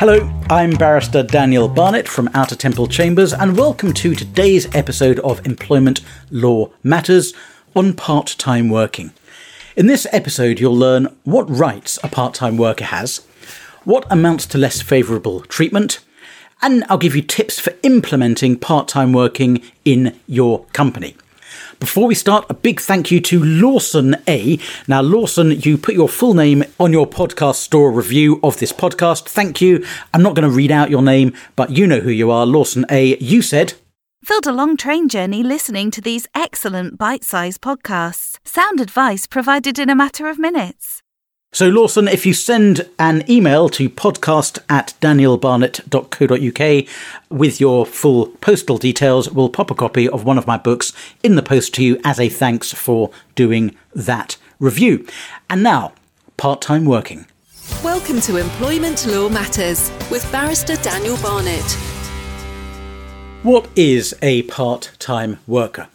Hello, I'm barrister Daniel Barnett from Outer Temple Chambers, and welcome to today's episode of Employment Law Matters on part time working. In this episode, you'll learn what rights a part time worker has, what amounts to less favourable treatment, and I'll give you tips for implementing part time working in your company. Before we start, a big thank you to Lawson A. Now, Lawson, you put your full name on your podcast store review of this podcast. Thank you. I'm not going to read out your name, but you know who you are. Lawson A. You said, Filled a long train journey listening to these excellent bite sized podcasts. Sound advice provided in a matter of minutes. So, Lawson, if you send an email to podcast at danielbarnett.co.uk with your full postal details, we'll pop a copy of one of my books in the post to you as a thanks for doing that review. And now, part time working. Welcome to Employment Law Matters with Barrister Daniel Barnett. What is a part time worker?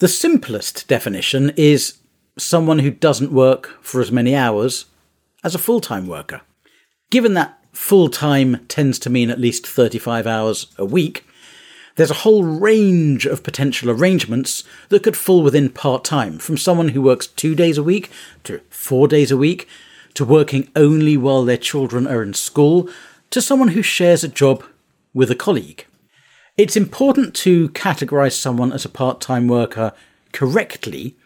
The simplest definition is someone who doesn't work for as many hours as a full time worker. Given that full time tends to mean at least 35 hours a week, there's a whole range of potential arrangements that could fall within part time, from someone who works two days a week to four days a week, to working only while their children are in school, to someone who shares a job with a colleague. It's important to categorise someone as a part time worker correctly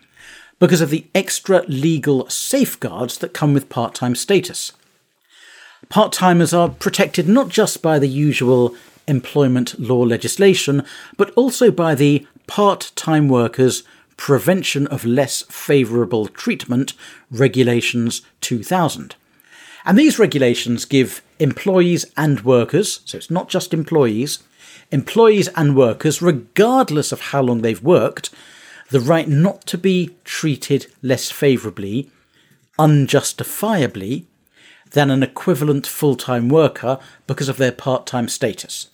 because of the extra legal safeguards that come with part time status. Part timers are protected not just by the usual employment law legislation, but also by the Part Time Workers Prevention of Less Favourable Treatment Regulations 2000. And these regulations give employees and workers, so it's not just employees, employees and workers, regardless of how long they've worked, the right not to be treated less favourably, unjustifiably, than an equivalent full time worker because of their part time status.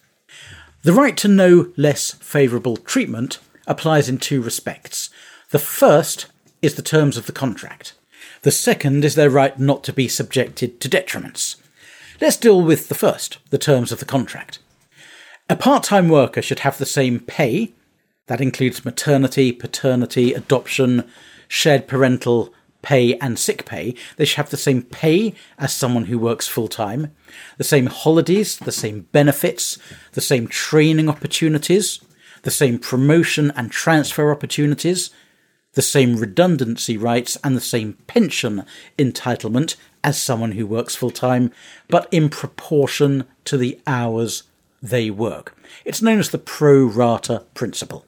The right to no less favourable treatment applies in two respects. The first is the terms of the contract. The second is their right not to be subjected to detriments. Let's deal with the first, the terms of the contract. A part time worker should have the same pay, that includes maternity, paternity, adoption, shared parental pay, and sick pay. They should have the same pay as someone who works full time, the same holidays, the same benefits, the same training opportunities, the same promotion and transfer opportunities, the same redundancy rights, and the same pension entitlement as someone who works full time, but in proportion to the hours they work. It's known as the pro rata principle.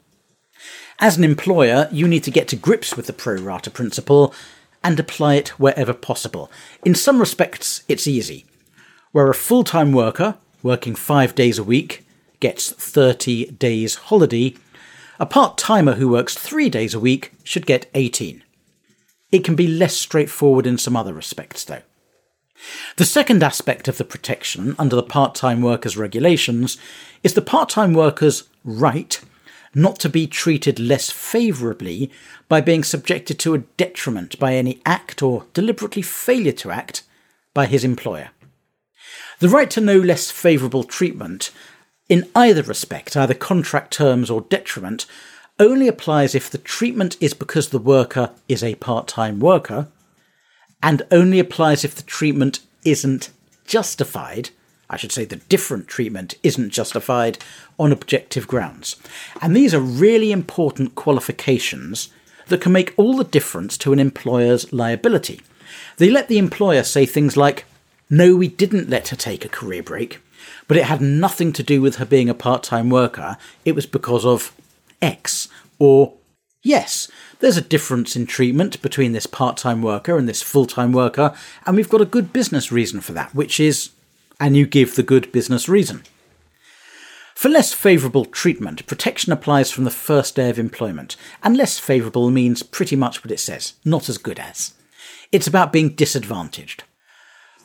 As an employer, you need to get to grips with the pro rata principle and apply it wherever possible. In some respects, it's easy. Where a full time worker, working five days a week, gets 30 days holiday, a part timer who works three days a week should get 18. It can be less straightforward in some other respects, though. The second aspect of the protection under the part time workers regulations is the part time worker's right not to be treated less favourably by being subjected to a detriment by any act or deliberately failure to act by his employer. The right to no less favourable treatment, in either respect, either contract terms or detriment, only applies if the treatment is because the worker is a part time worker, and only applies if the treatment isn't justified I should say the different treatment isn't justified on objective grounds. And these are really important qualifications that can make all the difference to an employer's liability. They let the employer say things like, No, we didn't let her take a career break, but it had nothing to do with her being a part time worker, it was because of X. Or, Yes, there's a difference in treatment between this part time worker and this full time worker, and we've got a good business reason for that, which is and you give the good business reason. For less favourable treatment, protection applies from the first day of employment, and less favourable means pretty much what it says not as good as. It's about being disadvantaged.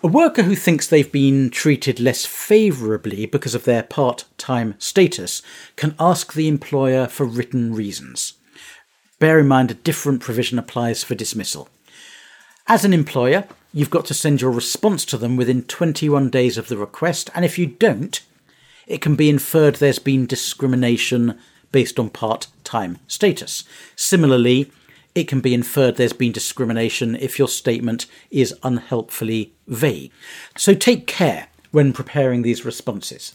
A worker who thinks they've been treated less favourably because of their part time status can ask the employer for written reasons. Bear in mind a different provision applies for dismissal. As an employer, you've got to send your response to them within 21 days of the request, and if you don't, it can be inferred there's been discrimination based on part time status. Similarly, it can be inferred there's been discrimination if your statement is unhelpfully vague. So take care when preparing these responses.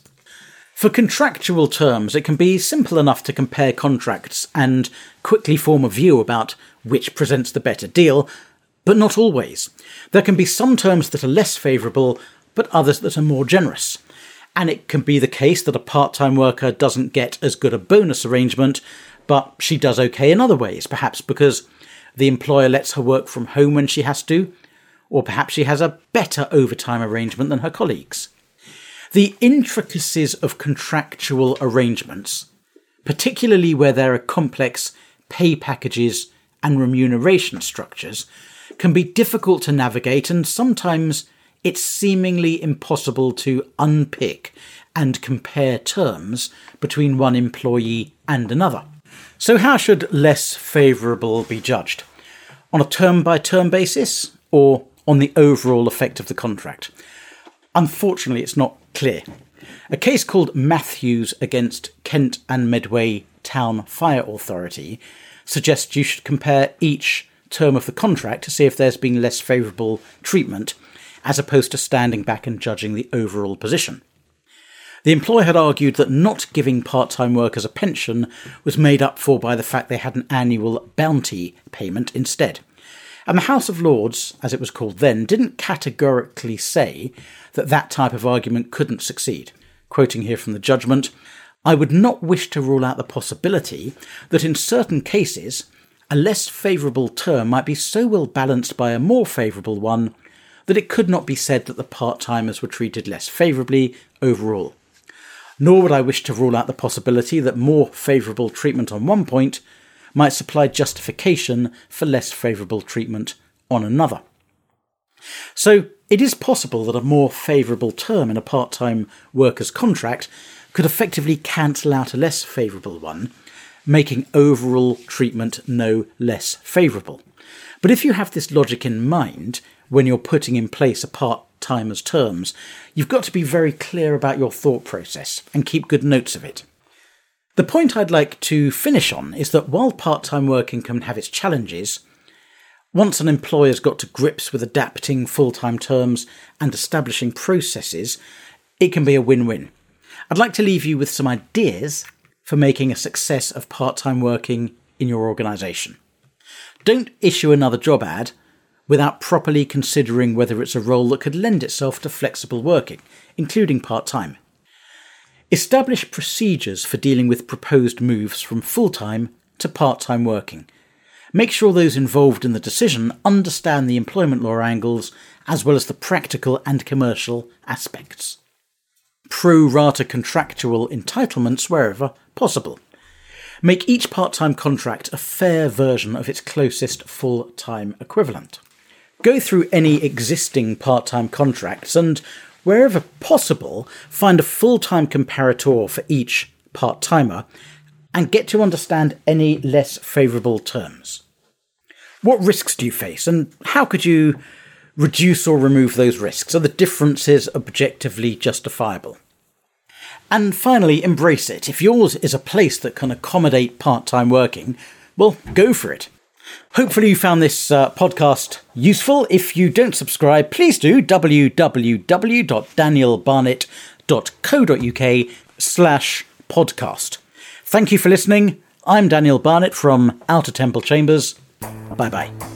For contractual terms, it can be simple enough to compare contracts and quickly form a view about which presents the better deal, but not always. There can be some terms that are less favourable, but others that are more generous. And it can be the case that a part time worker doesn't get as good a bonus arrangement, but she does okay in other ways, perhaps because the employer lets her work from home when she has to, or perhaps she has a better overtime arrangement than her colleagues. The intricacies of contractual arrangements, particularly where there are complex pay packages and remuneration structures, can be difficult to navigate and sometimes it's seemingly impossible to unpick and compare terms between one employee and another. So, how should less favourable be judged? On a term by term basis or on the overall effect of the contract? Unfortunately, it's not clear. A case called Matthews against Kent and Medway Town Fire Authority suggests you should compare each term of the contract to see if there's been less favourable treatment, as opposed to standing back and judging the overall position. The employer had argued that not giving part time workers a pension was made up for by the fact they had an annual bounty payment instead. And the House of Lords, as it was called then, didn't categorically say that that type of argument couldn't succeed. Quoting here from the judgment, I would not wish to rule out the possibility that in certain cases, a less favourable term might be so well balanced by a more favourable one that it could not be said that the part timers were treated less favourably overall. Nor would I wish to rule out the possibility that more favourable treatment on one point might supply justification for less favourable treatment on another. So, it is possible that a more favourable term in a part time worker's contract could effectively cancel out a less favourable one, making overall treatment no less favourable. But if you have this logic in mind when you're putting in place a part timer's terms, you've got to be very clear about your thought process and keep good notes of it. The point I'd like to finish on is that while part time working can have its challenges, once an employer's got to grips with adapting full time terms and establishing processes, it can be a win win. I'd like to leave you with some ideas for making a success of part time working in your organisation. Don't issue another job ad without properly considering whether it's a role that could lend itself to flexible working, including part time. Establish procedures for dealing with proposed moves from full time to part time working. Make sure those involved in the decision understand the employment law angles as well as the practical and commercial aspects. Pro rata contractual entitlements wherever possible. Make each part time contract a fair version of its closest full time equivalent. Go through any existing part time contracts and wherever possible, find a full time comparator for each part timer and get to understand any less favourable terms. What risks do you face, and how could you reduce or remove those risks? Are the differences objectively justifiable? And finally, embrace it. If yours is a place that can accommodate part time working, well, go for it. Hopefully, you found this uh, podcast useful. If you don't subscribe, please do www.danielbarnett.co.uk slash podcast. Thank you for listening. I'm Daniel Barnett from Outer Temple Chambers. Bye bye.